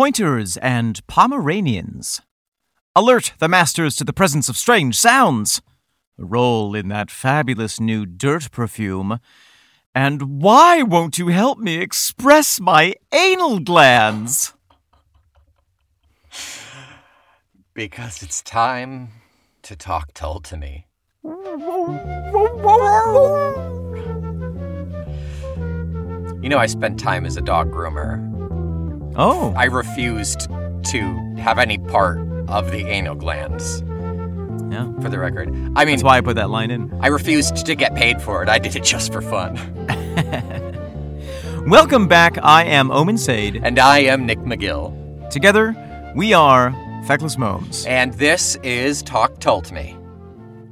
pointers and Pomeranians. Alert the masters to the presence of strange sounds. Roll in that fabulous new dirt perfume. And why won't you help me express my anal glands? Because it's time to talk Tull to me. You know, I spent time as a dog groomer. Oh, I refused to have any part of the anal glands, yeah. for the record. I mean, That's why I put that line in. I refused to get paid for it. I did it just for fun. Welcome back. I am Omen Sade. And I am Nick McGill. Together, we are Feckless Momes. And this is Talk Tull to Me.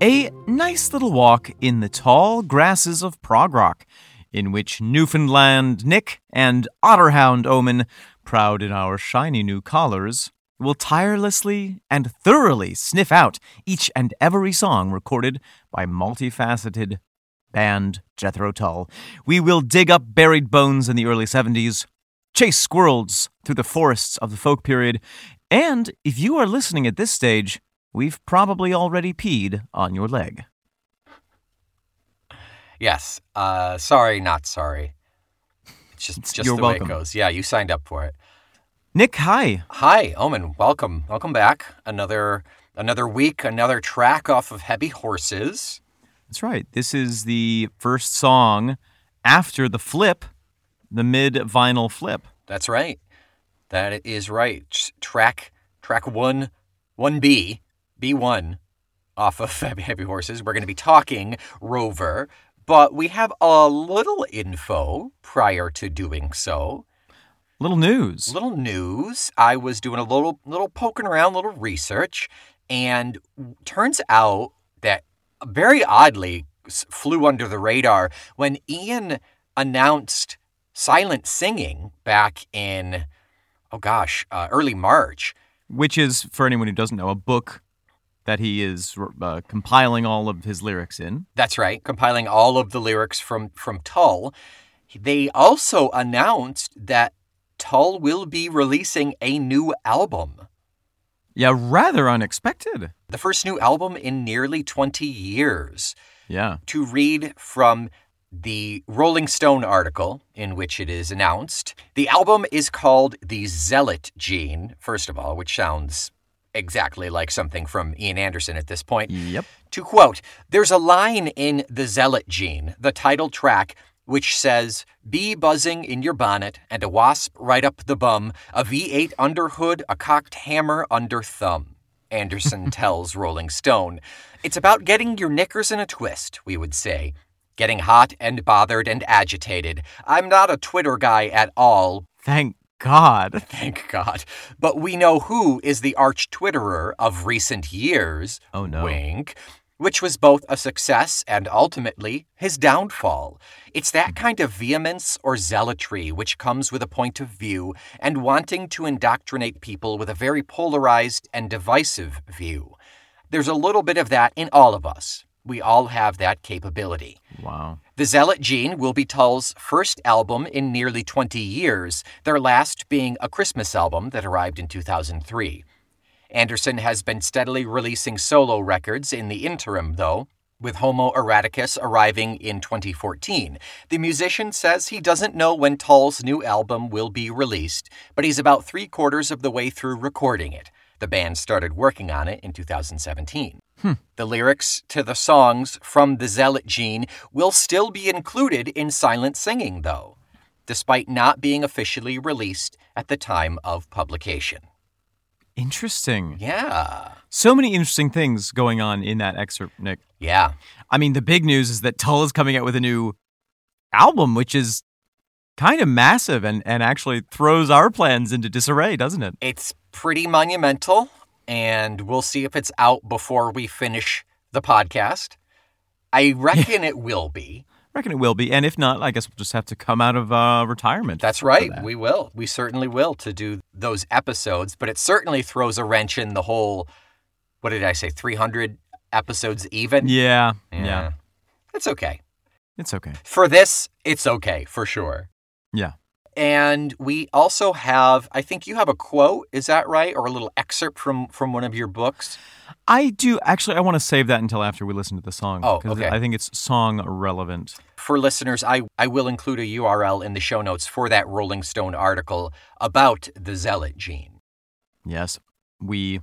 A nice little walk in the tall grasses of prog rock, in which Newfoundland Nick and Otterhound Omen, proud in our shiny new collars, will tirelessly and thoroughly sniff out each and every song recorded by multifaceted band Jethro Tull. We will dig up buried bones in the early 70s, chase squirrels through the forests of the folk period, and if you are listening at this stage, we've probably already peed on your leg. Yes. Uh, sorry, not sorry. It's just, just You're the welcome. way it goes. Yeah, you signed up for it. Nick, hi. Hi, Omen. Welcome. Welcome back. Another another week, another track off of Heavy Horses. That's right. This is the first song after the flip, the mid vinyl flip. That's right. That is right. Track track one, one B, B one, off of Heavy, Heavy Horses. We're going to be talking Rover, but we have a little info prior to doing so. Little news. Little news. I was doing a little little poking around, little research, and turns out that very oddly flew under the radar when Ian announced silent singing back in oh gosh, uh, early March. Which is, for anyone who doesn't know, a book that he is uh, compiling all of his lyrics in. That's right, compiling all of the lyrics from from Tull. They also announced that Tull will be releasing a new album. Yeah, rather unexpected. The first new album in nearly 20 years. Yeah. To read from the Rolling Stone article in which it is announced, the album is called The Zealot Gene, first of all, which sounds exactly like something from Ian Anderson at this point. Yep. To quote, there's a line in The Zealot Gene, the title track, which says, Bee buzzing in your bonnet and a wasp right up the bum, a V8 under hood, a cocked hammer under thumb. Anderson tells Rolling Stone. It's about getting your knickers in a twist, we would say. Getting hot and bothered and agitated. I'm not a Twitter guy at all, Thank God. thank God. But we know who is the arch Twitterer of recent years. Oh, no. Wink. Which was both a success and ultimately his downfall. It's that mm-hmm. kind of vehemence or zealotry which comes with a point of view and wanting to indoctrinate people with a very polarized and divisive view. There's a little bit of that in all of us. We all have that capability. Wow. The Zealot Gene will be Tull's first album in nearly 20 years, their last being a Christmas album that arrived in 2003. Anderson has been steadily releasing solo records in the interim, though, with Homo Erraticus arriving in 2014. The musician says he doesn't know when Tull's new album will be released, but he's about three quarters of the way through recording it. The band started working on it in 2017. Hmm. The lyrics to the songs from the Zealot Gene will still be included in silent singing, though, despite not being officially released at the time of publication. Interesting. Yeah. So many interesting things going on in that excerpt, Nick. Yeah. I mean, the big news is that Tull is coming out with a new album, which is kind of massive and, and actually throws our plans into disarray, doesn't it? It's pretty monumental, and we'll see if it's out before we finish the podcast. I reckon it will be. I reckon it will be. And if not, I guess we'll just have to come out of uh, retirement. That's right. that. We will. We certainly will to do those episodes, but it certainly throws a wrench in the whole, what did I say, 300 episodes even? yeah, yeah. It's okay. It's okay. For this, it's okay, for sure. Yeah. And we also have, I think you have a quote, is that right? Or a little excerpt from from one of your books? I do actually. I want to save that until after we listen to the song. Oh, okay. I think it's song relevant. For listeners, I, I will include a URL in the show notes for that Rolling Stone article about the zealot gene. Yes, we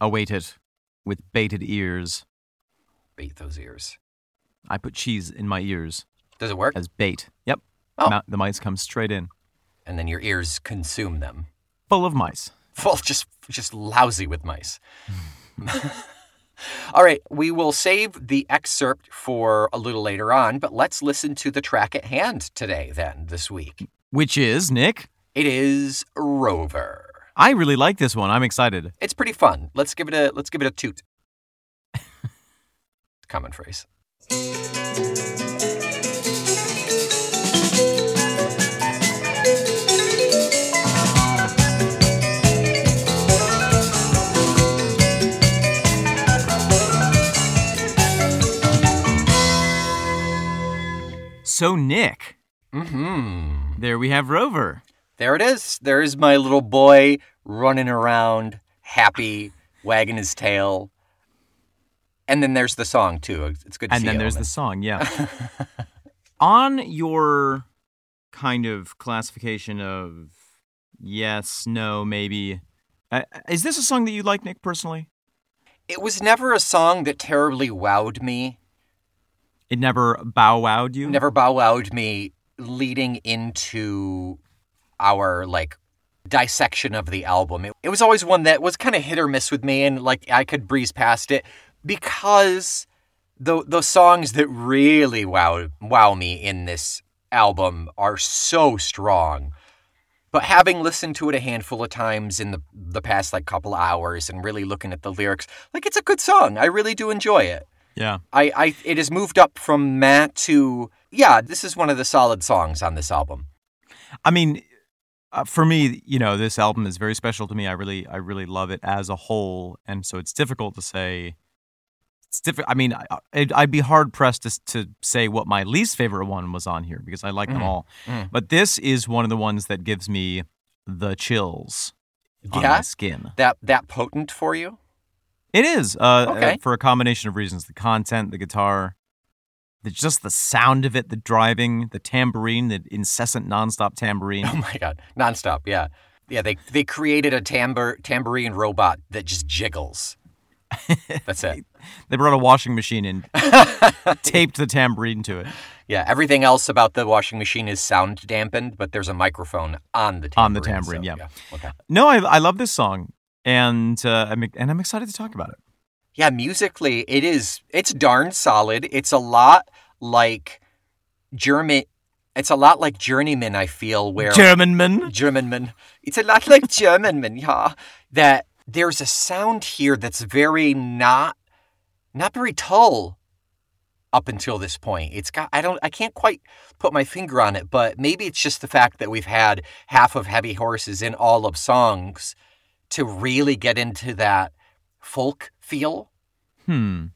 await it with bated ears. Bait those ears. I put cheese in my ears Does it work? as bait. Yep. Oh. The mice come straight in, And then your ears consume them. full of mice. Full, just just lousy with mice. All right, we will save the excerpt for a little later on, but let's listen to the track at hand today, then, this week. Which is Nick. It is Rover. I really like this one. I'm excited. It's pretty fun. Let's give it a let's give it a toot. Common phrase. So Nick, Hmm. there we have Rover. There it is. There's my little boy running around, happy, wagging his tail. And then there's the song too. It's good to and see then there's the song, yeah. On your kind of classification of yes, no, maybe, uh, is this a song that you like, Nick, personally? It was never a song that terribly wowed me. It never bow wowed you? Never bow wowed me leading into our like dissection of the album. It, it was always one that was kind of hit or miss with me and like I could breeze past it because the the songs that really wow wow me in this album are so strong. But having listened to it a handful of times in the the past like couple hours and really looking at the lyrics, like it's a good song. I really do enjoy it. Yeah. I, I it has moved up from Matt to yeah, this is one of the solid songs on this album. I mean, uh, for me, you know, this album is very special to me. I really, I really love it as a whole, and so it's difficult to say. It's difficult. I mean, I, I'd, I'd be hard pressed to, to say what my least favorite one was on here because I like them Mhm. all. Mhm. But this is one of the ones that gives me the chills on Yeah? my skin. That that potent for you? It is uh, Okay. uh, for a combination of reasons: the content, the guitar, the, just the sound of it, the driving, the tambourine, the incessant nonstop tambourine. Oh my god, nonstop. Yeah, yeah. They they created a tambor tambourine robot that just jiggles. That's it. They brought a washing machine and taped the tambourine to it Yeah, everything else about the washing machine is sound dampened, but there's a microphone on the tambourine. On the tambourine, so, yeah. Okay. No, I, I love this song, and uh, I'm and I'm excited to talk about it. Yeah, musically, it is. It's darn solid. It's a lot like German. It's a lot like Journeyman. I feel where Germanman. Germanman. It's a lot like Germanman, yeah. That there's a sound here that's very not not very Tull up until this point. It's got I don't I can't quite put my finger on it, but maybe it's just the fact that we've had half of Heavy Horses in all of songs to really get into that folk feel. Hmm.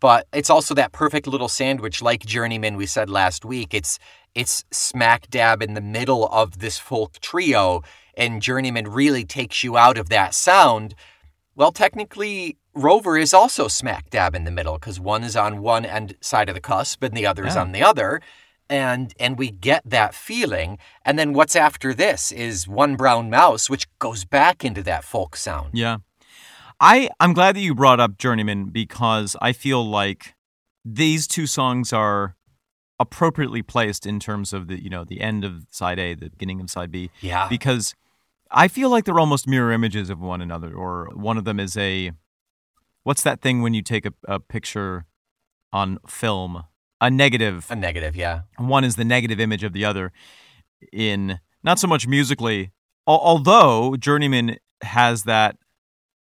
But it's also that perfect little sandwich like Journeyman we said last week. It's it's smack dab in the middle of this folk trio and Journeyman really takes you out of that sound. Well, technically Rover is also smack dab in the middle cuz one is on one end side of the cusp and the other is on the other. And and we get that feeling. And then what's after this is One Brown Mouse which goes back into that folk sound. Yeah. I I'm glad that you brought up Journeyman because I feel like these two songs are appropriately placed in terms of the you know the end of side A, the beginning of side B, Yeah. because I feel like they're almost mirror images of one another, or one of them is a what's that thing when you take a, a picture on film, a negative. A negative, yeah. One is the negative image of the other in not so much musically, al- although Journeyman has that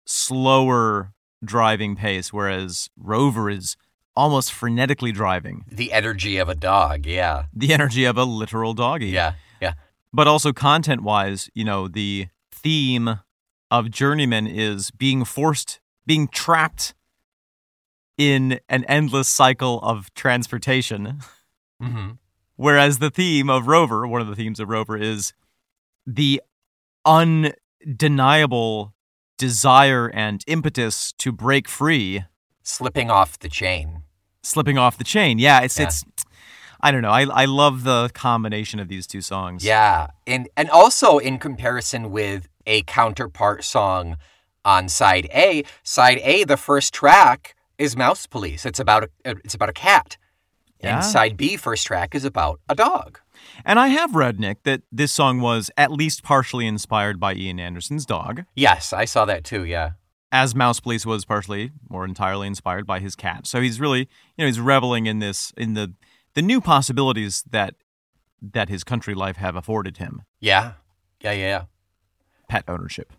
slower driving pace, whereas Rover is almost frenetically driving. The energy of a dog, yeah. The energy of a literal doggy. Yeah, yeah. But also content wise, you know, the theme of Journeyman is being forced, being trapped in an endless cycle of transportation. Mm-hmm. Whereas the theme of Rover, one of the themes of Rover is the undeniable desire and impetus to break free, Slipping off the chain. slipping off the chain. Yeah, it's Yeah. it's. I don't know. I I love the combination of these two songs. Yeah, and and also in comparison with a counterpart song on side A, side A, the first track is Mouse Police. It's about a it's about a cat. Yeah. And side B, first track, is about a dog. And I have read, Nick, that this song was at least partially inspired by Ian Anderson's dog, Yes, I saw that too. Yeah. as Mouse Police was partially or entirely inspired by his cat. So he's really, you know, he's reveling in this in the the new possibilities that that his country life have afforded him. Yeah. Yeah. Yeah. yeah. Pet ownership.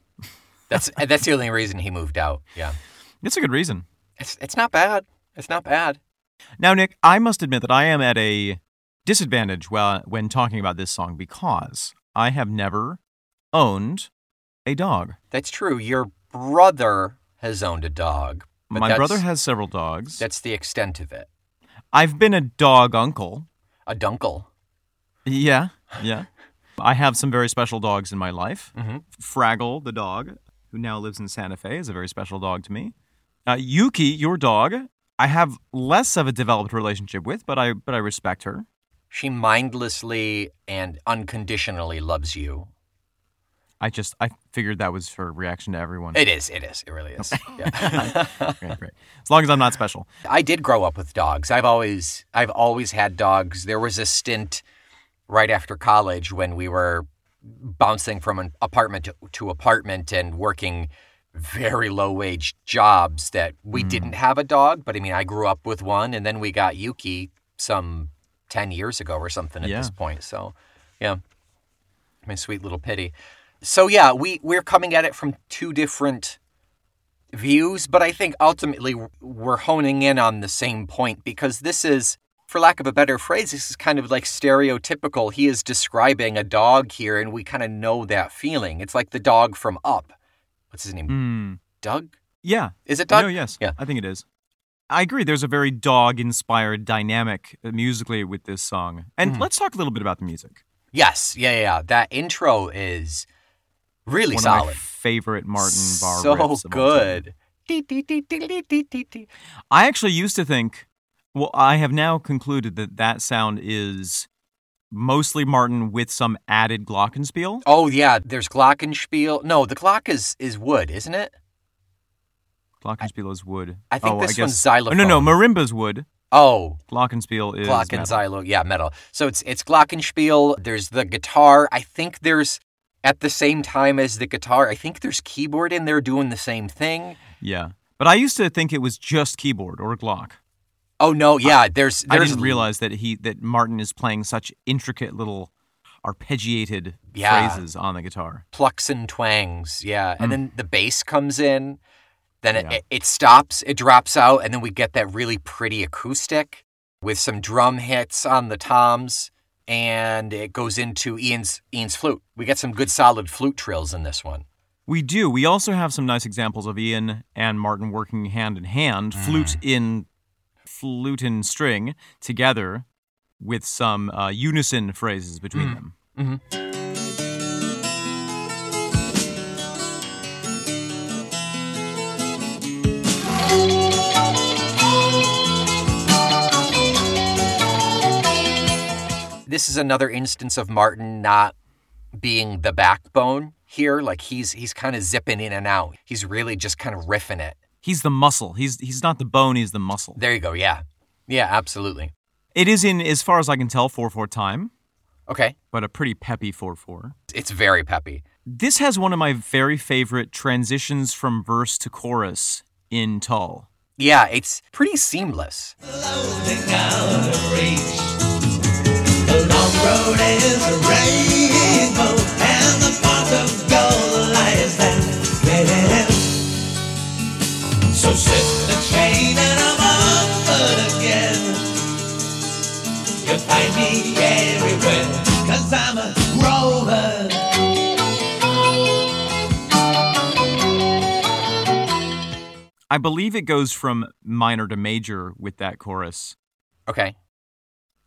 That's that's the only reason he moved out. Yeah. It's a good reason. It's it's not bad. It's not bad. Now, Nick, I must admit that I am at a disadvantage while, when talking about this song because I have never owned a dog. That's true. Your brother has owned a dog. My brother has several dogs. That's the extent of it. I've been a dog uncle. A dunkle. Yeah, yeah. I have some very special dogs in my life. Mhm. Fraggle, the dog, who now lives in Santa Fe, is a very special dog to me. Uh, Yuki, your dog, I have less of a developed relationship with, but I but I respect her. She mindlessly and unconditionally loves you. I just I figured that was her reaction to everyone. It is. It is. It really is. Yeah. great, great. As long as I'm not special. I did grow up with dogs. I've always I've always had dogs. There was a stint right after college when we were bouncing from an apartment to, to apartment and working very low wage jobs that we hmm. didn't have a dog, but I mean I grew up with one and then we got Yuki some 10 years ago or something at Yeah. this point. So, yeah. My sweet little pity. So yeah, we we're coming at it from two different views, but I think ultimately we're honing in on the same point because this is, for lack of a better phrase, this is kind of like stereotypical. He is describing a dog here, and we kind of know that feeling. It's like the dog from Up. What's his name? Hmm. Doug? Yeah. Is it Doug? No, yes. Yeah. I think it is. I agree. There's a very dog inspired dynamic uh, musically with this song. And Mhm. let's talk a little bit about the music. Yes. Yeah, yeah, yeah. That intro is really One solid. favorite Martin Barre so good. I actually used to think, well, I have now concluded that that sound is mostly Martin with some added glockenspiel. Oh yeah, there's Glockenspiel. No, the Glock is is wood, isn't it? Glockenspiel is wood. I think oh, this I one's xylophone. Oh, no, no, marimba's wood. Oh, Glockenspiel is Glock and metal. Xylo, yeah, metal. So it's it's Glockenspiel. There's the guitar. I think there's at the same time as the guitar. I think there's keyboard in there doing the same thing. Yeah. But I used to think it was just keyboard or Glock. Oh no, yeah. There's I didn't realize that he that Martin is playing such intricate little arpeggiated Yeah. phrases on the guitar. plucks and twangs. Yeah, and hmm. then the bass comes in. Then it. Yeah. it, it stops. It drops out, and then we get that really pretty acoustic with some drum hits on the toms. And it goes into Ian's Ian's flute. We get some good solid flute trills in this one. We do. We also have some nice examples of Ian and Martin working hand in hand, hmm. flute in flute and string together with some uh, unison phrases between them. this is another instance of Martin not being the backbone here. Like he's he's kind of zipping in and out. He's really just kind of riffing it. He's the muscle. He's he's not the bone, he's the muscle. There you go. Yeah, yeah, absolutely. It is in as far as I can tell 4/4 time, Okay, but a pretty peppy 4/4. it's very peppy. This has one of my very favorite transitions from verse to chorus in Tull. Yeah, it's pretty seamless. floating out of reach. The long road is a rainbow, and the pot of gold So slip the chain and I'm on foot again. You'll find me everywhere, cause I'm a rover. I believe it goes from minor to major with that chorus. Okay.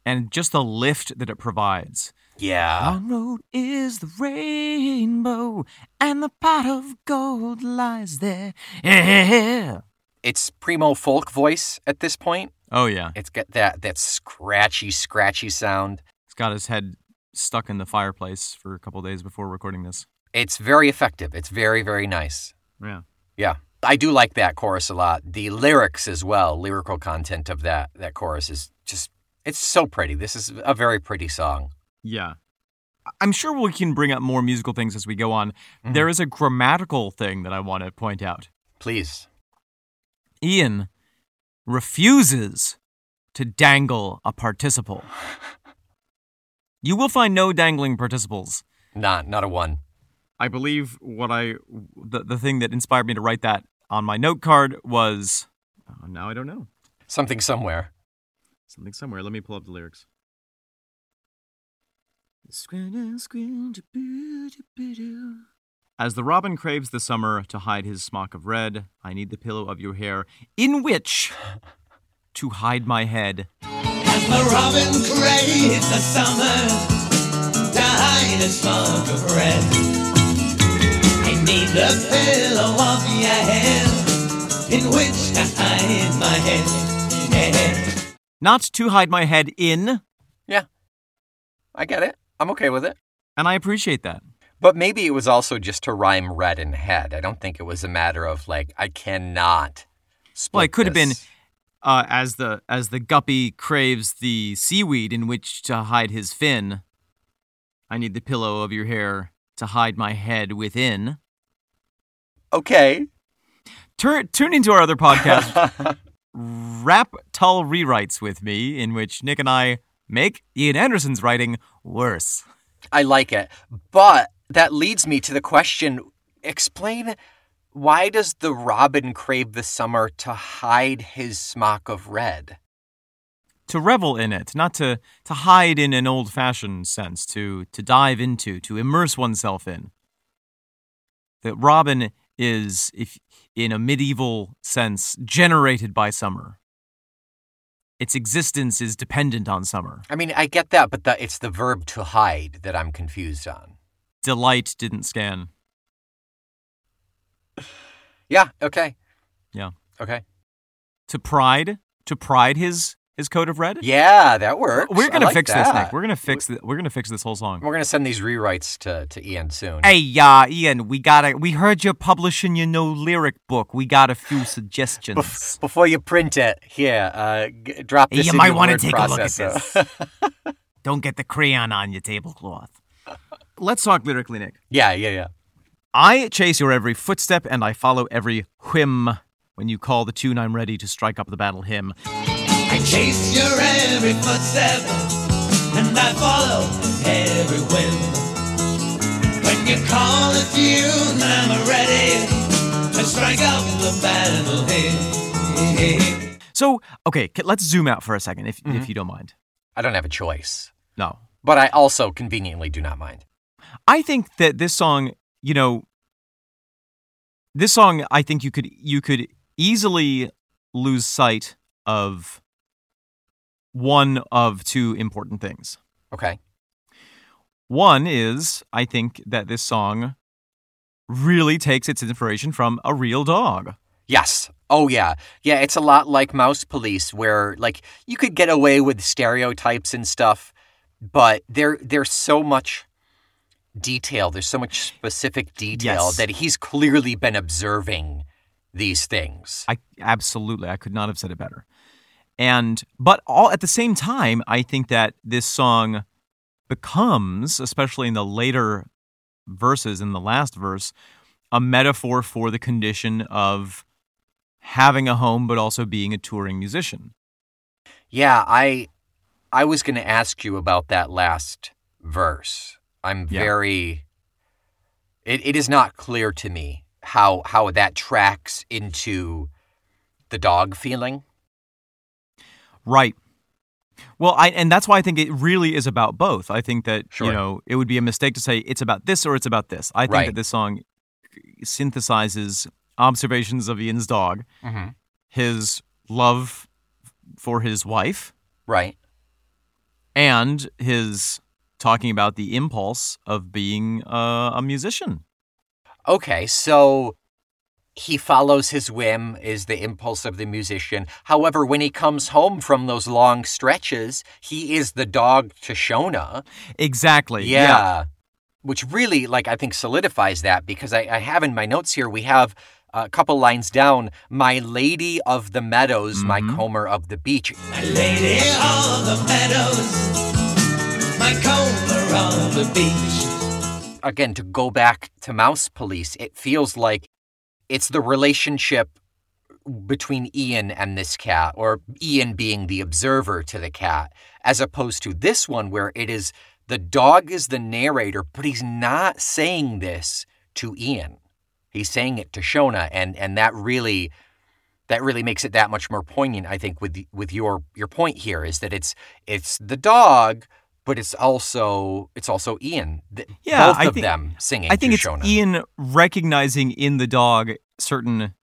and just the lift that it provides. Yeah. Long road is the rainbow, and the pot of gold lies there. Yeah. It's primo folk voice at this point. Oh yeah, It's got that that scratchy, scratchy sound. he's got his head stuck in the fireplace for a couple days before recording this. It's very effective. It's very, very nice. Yeah. Yeah. I do like that chorus a lot. The lyrics as well, lyrical content of that that chorus is just it's so pretty. This is a very pretty song. Yeah. I'm sure we can bring up more musical things as we go on. Mhm. There is a grammatical thing that I want to point out. Please. Ian refuses to dangle a participle. You will find no dangling participles. Not not a one. I believe what I the, the thing that inspired me to write that on my note card was oh, now I don't know. Something somewhere. Something somewhere. Let me pull up the lyrics. As the robin craves the summer to hide his smock of red, I need the pillow of your hair, in which to hide my head. As the robin craves the summer to hide a smoke of red. I need the pillow of your hair in which to hide my head. Not to hide my head in, Yeah. I get it. I'm okay with it. and I appreciate that. But maybe it was also just to rhyme red and head. I don't think it was a matter of like I cannot split Well, it could have been uh, as the as the guppy craves the seaweed in which to hide his fin. I need the pillow of your hair to hide my head within. Okay. Turn tune into our other podcast, Rap Tull Rewrites with me, in which Nick and I make Ian Anderson's writing worse. I like it. But that leads me to the question explain why does the robin crave the summer to hide his smock of red? To revel in it, not to to hide in an old-fashioned sense, to to dive into, to immerse oneself in. That Robin is, if in a medieval sense, generated by summer. Its existence is dependent on summer. I mean, I get that, but the, it's the verb to hide that I'm confused on. Delight didn't scan. Yeah, okay. Yeah. Okay. To pride, to pride his his coat of red. Yeah, that works. We're gonna like fix this. Nick. We're gonna fix We're gonna fix this whole song. We're gonna send these rewrites to, to Ian soon. Hey, uh, Ian, we gotta. We heard you're publishing your new lyric book. We got a few suggestions. Bef- before you print it, here, uh, g- drop Hey, you might wanna word take a look at this. Don't get the crayon on your tablecloth. Let's talk lyrically, Nick. yeah, yeah, yeah. I chase your every footstep and I follow every whim. When you call the tune, I'm ready to strike up the battle hymn. I chase your every footstep and I follow every whim. When you call the tune, I'm ready to strike up the battle hymn. So, okay, let's zoom out for a second, if if mm-hmm. you don't mind. I don't have a choice, No, but I also conveniently do not mind. I think that this song, you know, this song, I think you could you could easily lose sight of one of two important things. Okay. One is I think that this song really takes its inspiration from a real dog. Yes. Oh, yeah. Yeah, it's a lot like Mouse Police, where, like, you could get away with stereotypes and stuff, but there, there's so much detail, there's so much specific detail Yes. that he's clearly been observing these things. I absolutely I could not have said it better. And but all at the same time, I think that this song becomes, especially in the later verses, in the last verse, a metaphor for the condition of having a home but also being a touring musician. Yeah, I I was going to ask you about that last verse. I'm Yeah. very it, it is not clear to me how how that tracks into the dog feeling. Right. Well, I and that's why I think it really is about both. I think that Sure. you know it would be a mistake to say it's about this or it's about this. I think Right. that this song synthesizes observations of Ian's dog, Mhm. his love for his wife, Right. and his talking about the impulse of being uh, a musician. Okay, so he follows his whim, is the impulse of the musician. However, when he comes home from those long stretches, he is the dog to Shona. Exactly. Yeah. Which really, like, I think solidifies that because I, I have in my notes here, we have a couple lines down My lady of the meadows, my Mhm. comer of the beach. My lady of the meadows, of the beach. Again, to go back to Mouse Police, it feels like it's the relationship between Ian and this cat, or Ian being the observer to the cat, as opposed to this one where it is the dog is the narrator, but he's not saying this to Ian. He's saying it to Shona, and and that really that really makes it that much more poignant, I think, with with your your point here is that it's it's the dog, but it's also it's also Ian. Yeah, both I of think- them singing. I think it's Shona. Ian recognizing in the dog certain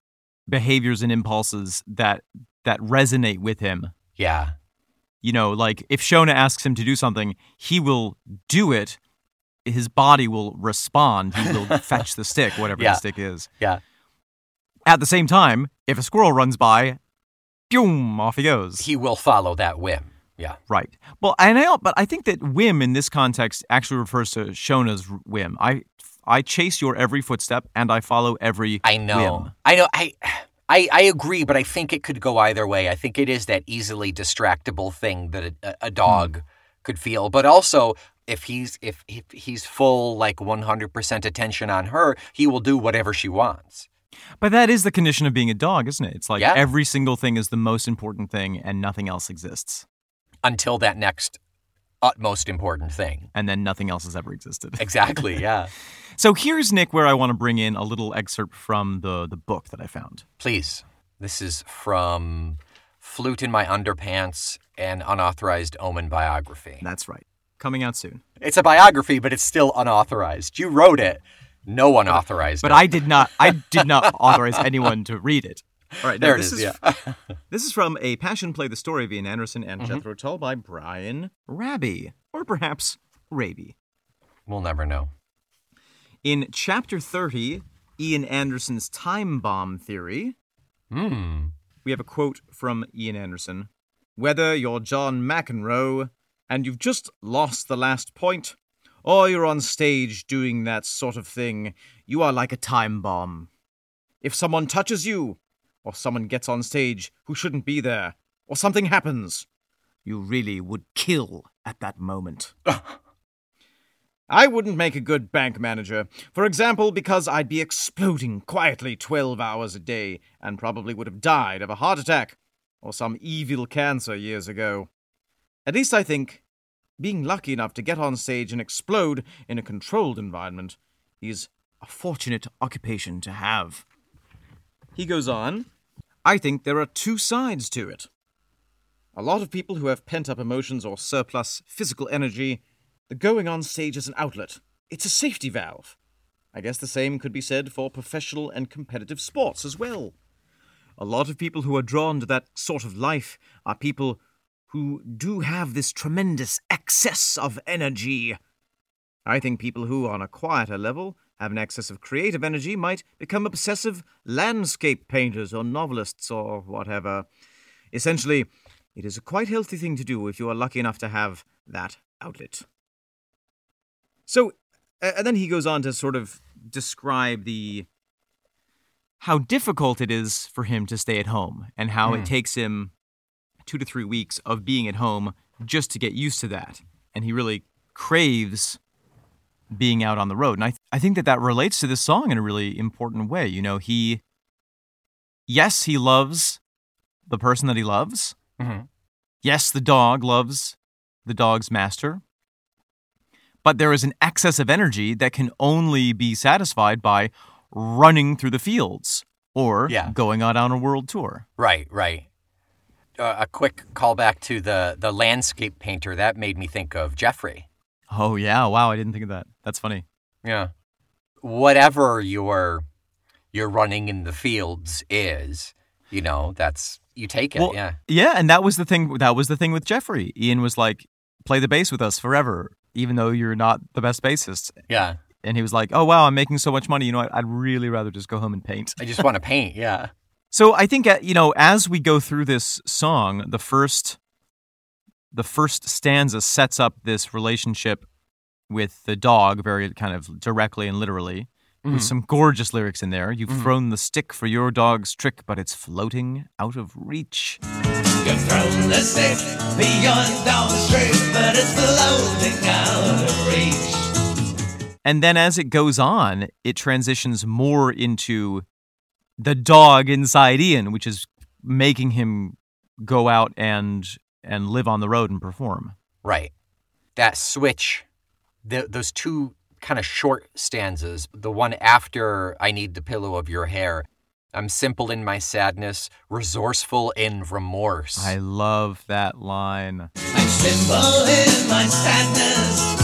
behaviors and impulses that that resonate with him. Yeah, You know, like if Shona asks him to do something, he will do it. His body will respond. He will fetch the stick, whatever Yeah. the stick is. yeah, At the same time, if a squirrel runs by, boom, off he goes. he will follow that whim. Yeah, Right. Well, and I but I think that whim in this context actually refers to Shona's whim. I I chase your every footstep and I follow every I know. whim. I know. I. I, I agree, but I think it could go either way. I think it is that easily distractible thing that a, a dog hmm. could feel, but also if he's if, if he's full like 100% attention on her, he will do whatever she wants. But that is the condition of being a dog, isn't it? It's like Yeah. every single thing is the most important thing and nothing else exists. Until that next utmost important thing. And then nothing else has ever existed. Exactly, yeah. So here's Nick where I want to bring in a little excerpt from the the book that I found. Please. This is from Flute in My Underpants, an unauthorized Omen biography. That's right. Coming out soon. It's a biography, but it's still unauthorized. You wrote it. No one authorized But it. I did not I did not authorize anyone to read it. All right, there it is, yeah. This is from A Passion Play the Story of Ian Anderson and Mm-hmm. Jethro Tull by Brian Rabey, or perhaps Rabey. we'll never know. In chapter 30, Ian Anderson's time bomb theory, Hmm. we have a quote from Ian Anderson Whether you're John McEnroe and you've just lost the last point, or you're on stage doing that sort of thing, you are like a time bomb. If someone touches you, or someone gets on stage who shouldn't be there, or something happens, you really would kill at that moment. I wouldn't make a good bank manager, for example, because I'd be exploding quietly 12 hours a day and probably would have died of a heart attack or some evil cancer years ago. At least I think being lucky enough to get on stage and explode in a controlled environment is a fortunate occupation to have. He goes on, I think there are two sides to it. A lot of people who have pent up emotions or surplus physical energy, the going on stage is an outlet. It's a safety valve. I guess the same could be said for professional and competitive sports as well. A lot of people who are drawn to that sort of life are people who do have this tremendous excess of energy. I think people who, on a quieter level, have an excess of creative energy might become obsessive landscape painters or novelists or whatever. Essentially, it is a quite healthy thing to do if you are lucky enough to have that outlet. So, and then he goes on to sort of describe the how difficult it is for him to stay at home and how Hmm. it takes him two to three weeks of being at home just to get used to that. And he really craves being out on the road. And I, I think that that relates to this song in a really important way. You know, he, yes, he loves the person that he loves. Mhm. Yes, the dog loves the dog's master. But there is an excess of energy that can only be satisfied by running through the fields or Yeah. going out on a world tour. Right, right. Uh, a quick callback to the the landscape painter that made me think of Jeffrey. Oh, yeah. Wow. I didn't think of that. That's funny. Yeah. Whatever your your running in the fields is, you know, that's you take it. Well, yeah. Yeah, and that was the thing. That was the thing with Jeffrey. Ian was like, "Play the bass with us forever." even though you're not the best bassist. Yeah. And he was like, "Oh wow, I'm making so much money. You know, what? I'd really rather just go home and paint." I just want to paint. Yeah. So I think uh, you know, as we go through this song, the first the first stanza sets up this relationship with the dog very kind of directly and literally. With mm-hmm. some gorgeous lyrics in there. You've mm-hmm. thrown the stick for your dog's trick, but it's floating out of reach. You've thrown the stick beyond down the street, but it's floating out of reach. And then as it goes on, it transitions more into the dog inside Ian, which is making him go out and and live on the road and perform. Right. That switch, the, those two kind of short stanzas, the one after I need the pillow of your hair. I'm simple in my sadness, resourceful in remorse. I love that line. I'm simple in my sadness,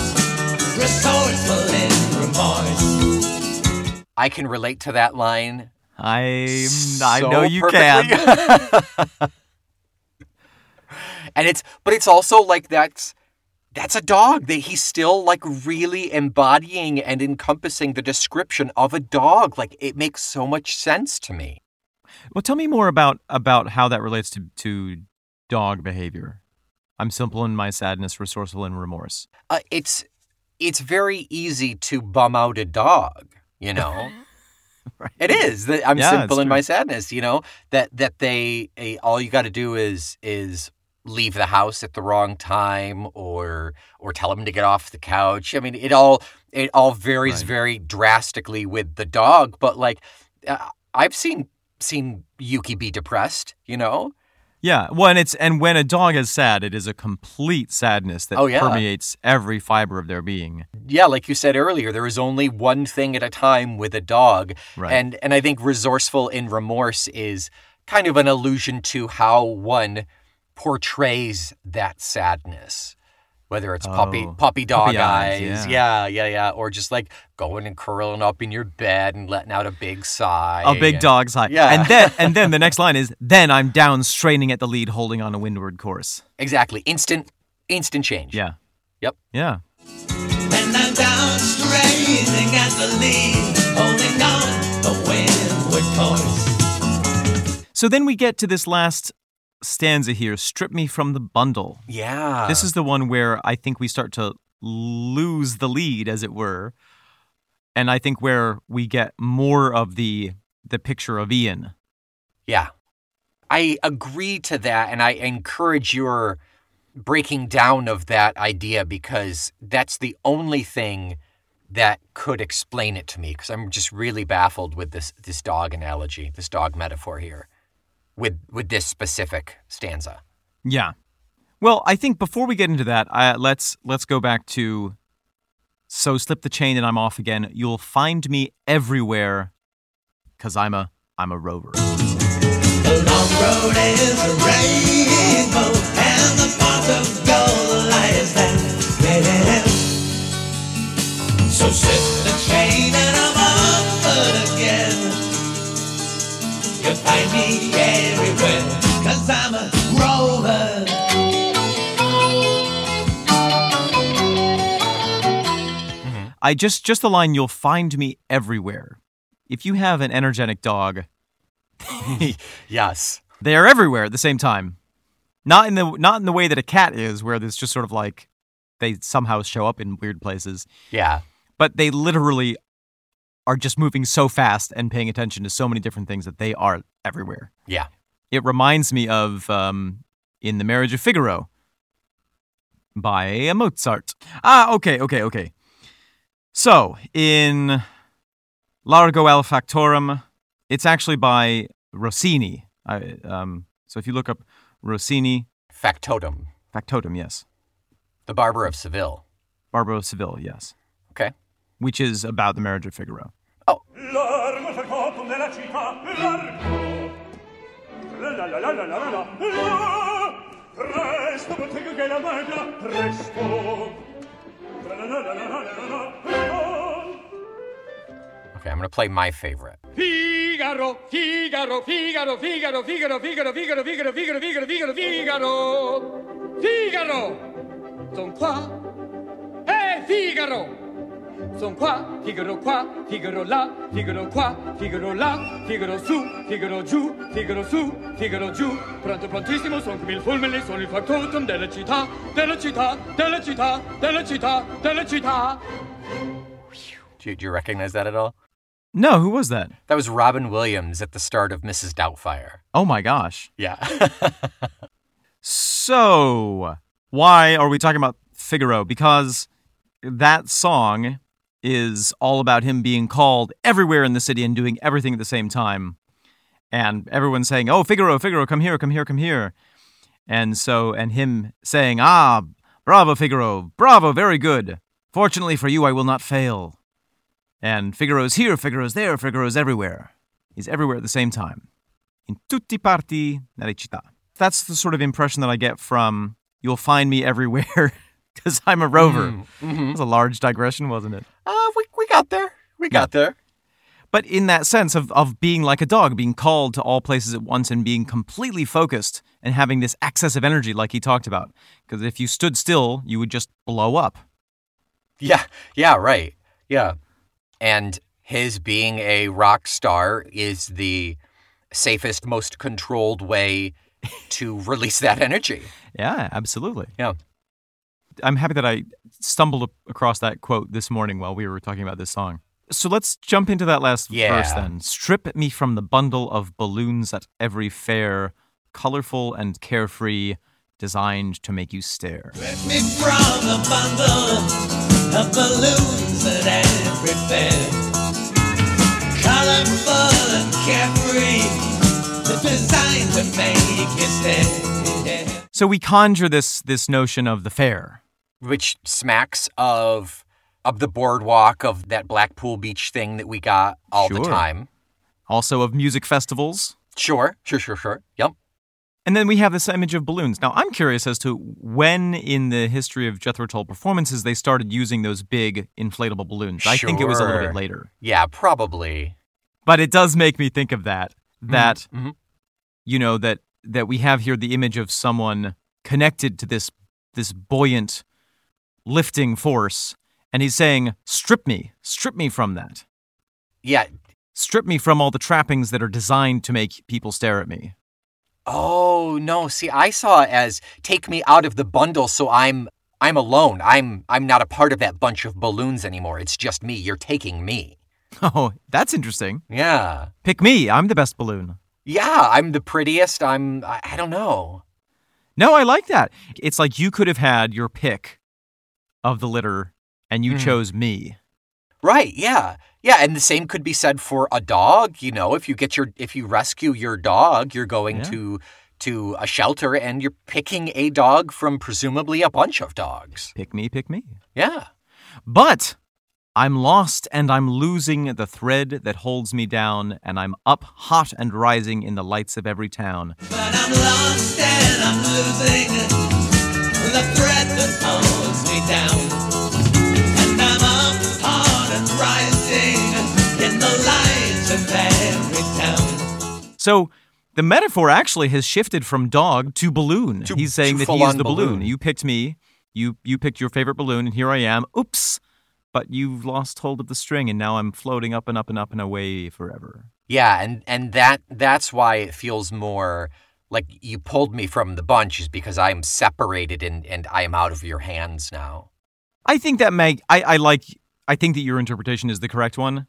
resourceful in remorse. I can relate to that line. I I so know you perfectly. can. and it's but it's also like that's that's a dog. That he's still like really embodying and encompassing the description of a dog. Like it makes so much sense to me. Well, tell me more about about how that relates to to dog behavior. I'm simple in my sadness, resourceful in remorse. uh, it's it's very easy to bum out a dog you know? It is. That i'm Yeah, simple in my sadness you know? That that they eh, all you got to do is is leave the house at the wrong time or or tell them to get off the couch i mean it all it all varies Right. very drastically with the dog but like uh, i've seen seen yuki be depressed you know Yeah, well, and it's and when a dog is sad, it is a complete sadness that Oh, yeah. permeates every fiber of their being. yeah like you said earlier there is only one thing at a time with a dog Right. and and i think resourceful in remorse is kind of an allusion to how one portrays that sadness whether it's puppy Oh, puppy dog puppy eyes, eyes, yeah. yeah yeah yeah or just like going and curling up in your bed and letting out a big sigh A big and- dog sigh. Yeah. And then and then the next line is then I'm down straining at the lead holding on a windward course. exactly instant instant change Yeah. Yep. Yeah. And I'm down straining at the lead, holding on the windward course. So then we get to this last stanza here, strip me from the bundle. yeah This is the one where I think we start to lose the lead, as it were, and I think where we get more of the the picture of Ian. Yeah. I agree to that and I encourage your breaking down of that idea because that's the only thing that could explain it to me because I'm just really baffled with this this dog analogy, this dog metaphor here with with this specific stanza. Yeah. Well, I think before we get into that, uh, let's let's go back to. So slip the chain and I'm off again. You'll find me everywhere, cause I'm a I'm a rover. The long You'll find me everywhere, cause I'm a rover. I just just the line. You'll find me everywhere. If you have an energetic dog, Yes. they're everywhere at the same time. Not in the not in the way that a cat is, where there's just sort of like they somehow show up in weird places. Yeah. but they literally are just moving so fast and paying attention to so many different things that they are everywhere. Yeah. It reminds me of um, in The Marriage of Figaro by Mozart. Ah, okay, okay, okay. So in Largo al Factotum, it's actually by Rossini. I, um, so if you look up Rossini, Factotum, Factotum, yes. the barber of Seville. Barber of Seville, yes. Okay. Which is about the marriage of Figaro. Oh. Okay, I'm going to play my favorite. Figaro, Figaro, Figaro, Figaro, Figaro, Figaro, Figaro, Figaro, Figaro, Figaro, Figaro, Figaro. Figaro. Son qua. Hey! del Figaro. Son qua, Figaro qua, Figaro là, Figaro qua, Figaro là, Figaro su, Figaro giù, Figaro su, Figaro giù. Pronto, prontissimo, son come il fulmine, sono il factotum della città, della città, della città, della città, della città. Do you, do you recognize that at all? No, who was that? That was Robin Williams at the start of Mrs. Doubtfire. Oh my gosh. Yeah. So, why are we talking about Figaro? Because that song is all about him being called everywhere in the city and doing everything at the same time. And everyone's saying, Oh, Figaro, Figaro, come here, come here, come here. And so, and him saying, Ah, bravo, Figaro, bravo, very good. Fortunately for you, I will not fail. And Figaro's here, Figaro's there, Figaro's everywhere. He's everywhere at the same time. In tutti parti nella città. That's the sort of impression that I get from You'll Find Me Everywhere because I'm a rover. Mm-hmm. That was a large digression, wasn't it? uh, we, we got there. We got there. But in that sense of, of being like a dog, being called to all places at once and being completely focused and having this excess of energy, like he talked about. Because if you stood still, you would just blow up. Yeah, yeah, right. Yeah. And his being a rock star is the safest, most controlled way to release that energy. Yeah, absolutely. Yeah. I'm happy that I stumbled across that quote this morning while we were talking about this song. So let's jump into that last verse then. Strip me from the bundle of balloons at every fair, colorful and carefree, designed to make you stare. Rip me from the bundle of balloons at every fair. Colorful and carefree, the design to make you stare. So we conjure this this notion of the fair. Which smacks of of the boardwalk of that Blackpool Beach thing that we got all the time. Also of music festivals. Sure, sure, sure, sure. Yep. And then we have this image of balloons. Now, I'm curious as to when in the history of Jethro Tull performances they started using those big inflatable balloons. I think it was a little bit later. Yeah, probably. But it does make me think of that. That mhm. you know that that we have here the image of someone connected to this this buoyant lifting force and he's saying strip me strip me from that Yeah. strip me from all the trappings that are designed to make people stare at me Oh no, see I saw it as take me out of the bundle so I'm I'm alone. I'm I'm not a part of that bunch of balloons anymore. It's just me. You're taking me. oh that's interesting Yeah. pick me i'm the best balloon Yeah, I'm the prettiest. I'm I, I don't know. no i like that it's like you could have had your pick of the litter and you Mhm. chose me Right, yeah. Yeah, and the same could be said for a dog, you know, if you get your if you rescue your dog, you're going Yeah. to to a shelter and you're picking a dog from presumably a bunch of dogs. pick me pick me Yeah. But I'm lost and I'm losing the thread that holds me down, and I'm up hot and rising in the lights of every town. But I'm lost and I'm losing the thread that holds So the metaphor actually has shifted from dog to balloon. To- He's saying to that he is the balloon. balloon. You picked me. You you picked your favorite balloon, and here I am. Oops. But you've lost hold of the string, and now I'm floating up and up and up and away forever. Yeah, and and that that's why it feels more like you pulled me from the bunch is because I'm separated and and I am out of your hands now. I think that may I, I like I think that your interpretation is the correct one.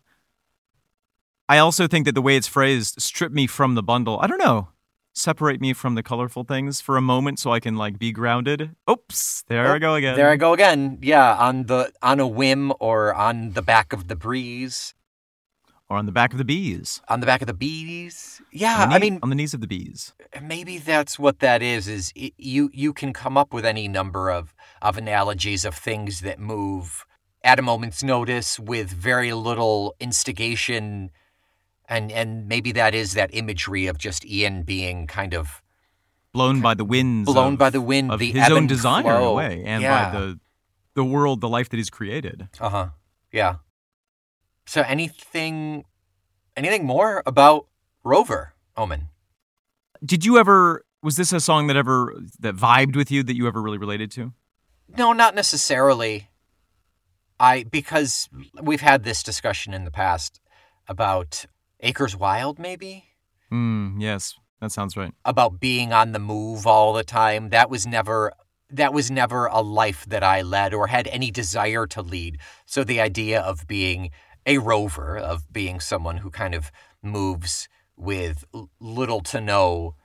I also think that the way it's phrased, strip me from the bundle, I don't know. Separate me from the colorful things for a moment so I can like be grounded. Oops, there I Oh, go again. There I go again. Yeah, on the on a whim or on the back of the breeze, Or on the back of the bees. on the back of the bees. Yeah, the I mean on the knees of the bees. maybe that's what that is is it, you you can come up with any number of of analogies of things that move at a moment's notice with very little instigation and and maybe that is that imagery of just Ian being kind of Blown by the winds. blown of- by the wind of the his own desire in a way, and yeah. by the the world, the life that he's created. uh-huh yeah so anything anything more about Rover Omen Did you ever was this a song that ever that vibed with you that you ever really related to? no not necessarily I because we've had this discussion in the past about Acres Wild, maybe Mm, yes, that sounds right. about being on the move all the time. That was never that was never a life that I led or had any desire to lead. So the idea of being a rover, of being someone who kind of moves with little to no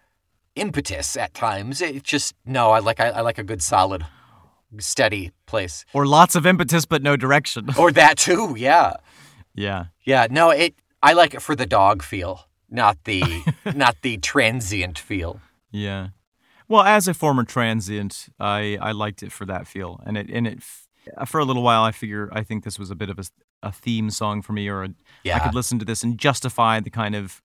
impetus at times, it just no. I like I, I like a good solid, steady place, Or lots of impetus but no direction. or that too. Yeah. yeah. Yeah, no, it. I like it for the dog feel, not the not the transient feel. Yeah. Well, as a former transient, I, I liked it for that feel, and it and it uh, for a little while. I figure I think this was a bit of a, a theme song for me, or a, I Yeah. could listen to this and justify the kind of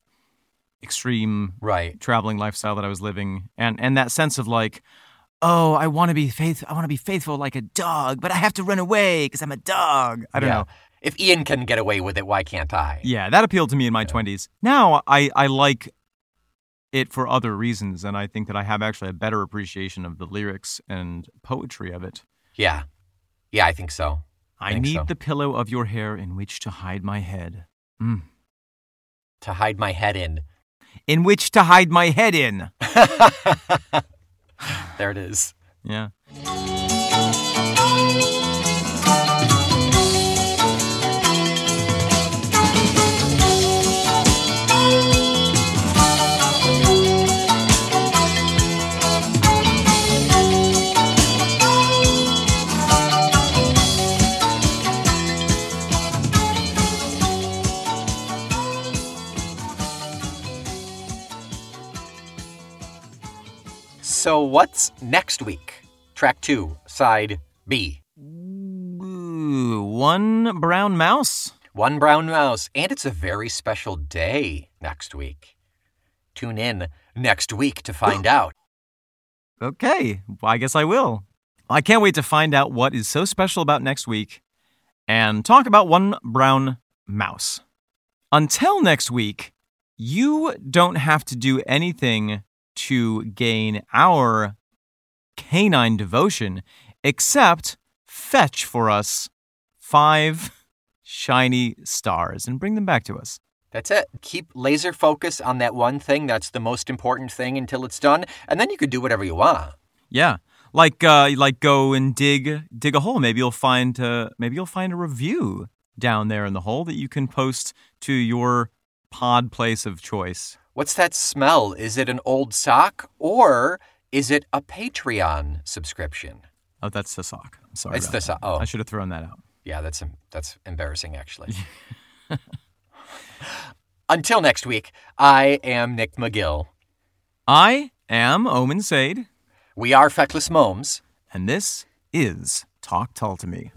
extreme Right. traveling lifestyle that I was living, and and that sense of like, oh, I want to be faith, I want to be faithful like a dog, but I have to run away because I'm a dog. I don't Yeah. know. If Ian can get away with it, why can't I? Yeah, that appealed to me in my twenties. Now I I like it for other reasons, and I think that I have actually a better appreciation of the lyrics and poetry of it. Yeah. Yeah, I think so. I need so. the pillow of your hair in which to hide my head. Mm. To hide my head in. In which to hide my head in. There it is. Yeah. So what's next week? Track two, side B. Ooh, one brown mouse. One brown mouse, and it's a very special day next week. Tune in next week to find out. Okay, I guess I will. I can't wait to find out what is so special about next week and talk about one brown mouse. Until next week, you don't have to do anything to gain our canine devotion except fetch for us five shiny stars and bring them back to us. That's it. Keep laser focus on that one thing. That's the most important thing until it's done, and then you can do whatever you want. Yeah, like uh, like go and dig dig a hole. Maybe you'll find uh, maybe you'll find a review down there in the hole that you can post to your pod place of choice. What's that smell? Is it an old sock or is it a Patreon subscription? Oh, that's the sock. I'm sorry. It's the sock. Oh, I should have thrown that out. yeah, that's that's embarrassing actually. Until next week, I am Nick McGill. I am Omen Sade, We are Feckless Momes. and this is Talk Tull to Me.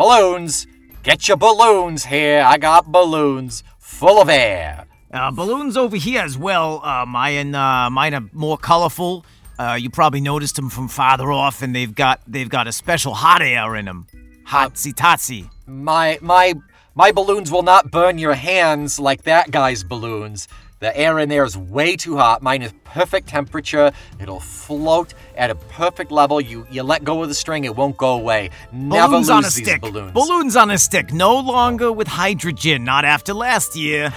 Balloons! Get your balloons here. I got balloons full of air. Uh, balloons over here as well. Uh, mine, uh, mine are more colorful. Uh, you probably noticed them from farther off, and they've got they've got a special hot air in them. Hotsy totsy. My my my balloons will not burn your hands like that guy's balloons. The air in there is way too hot. Mine is perfect temperature. It'll float at a perfect level. You you let go of the string, it won't go away. Never balloons lose on a these stick. balloons. Balloons on a stick. No longer with hydrogen. Not after last year.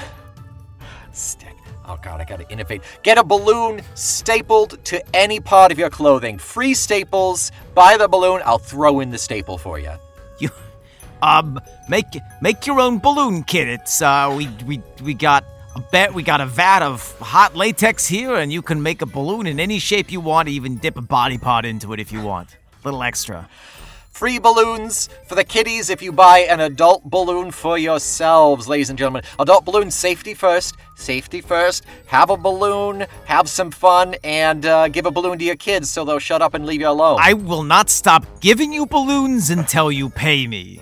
Stick. Oh god, I gotta innovate. Get a balloon stapled to any part of your clothing. Free staples. Buy the balloon. I'll throw in the staple for you. You, um, make make your own balloon kit. It's uh, we we we got bet. We got a vat of hot latex here, and you can make a balloon in any shape you want. Even dip a body part into it if you want. Little extra. Free balloons for the kiddies if you buy an adult balloon for yourselves, ladies and gentlemen. Adult balloon safety first. Safety first. Have a balloon, have some fun, and uh, give a balloon to your kids so they'll shut up and leave you alone. I will not stop giving you balloons until you pay me.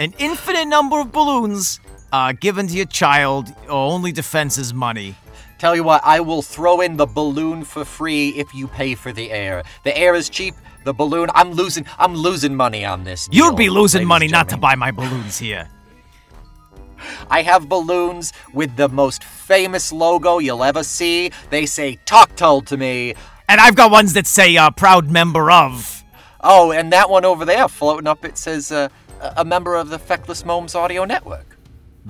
An infinite number of balloons uh, given to your child. Your only defense is money. Tell you what, I will throw in the balloon for free if you pay for the air. The air is cheap. The balloon, I'm losing. I'm losing money on this. You'd be losing money not to buy my balloons here. I have balloons with the most famous logo you'll ever see. They say "Talk Tull" to me." And I've got ones that say uh, proud member of. Oh, and that one over there floating up, it says uh, a a member of the Feckless Momes Audio Network.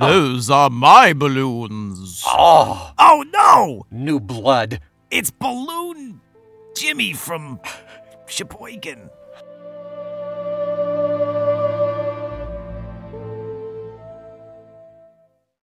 Oh. Those are my balloons. Oh, Oh no! new blood. It's Balloon Jimmy from Sheboygan.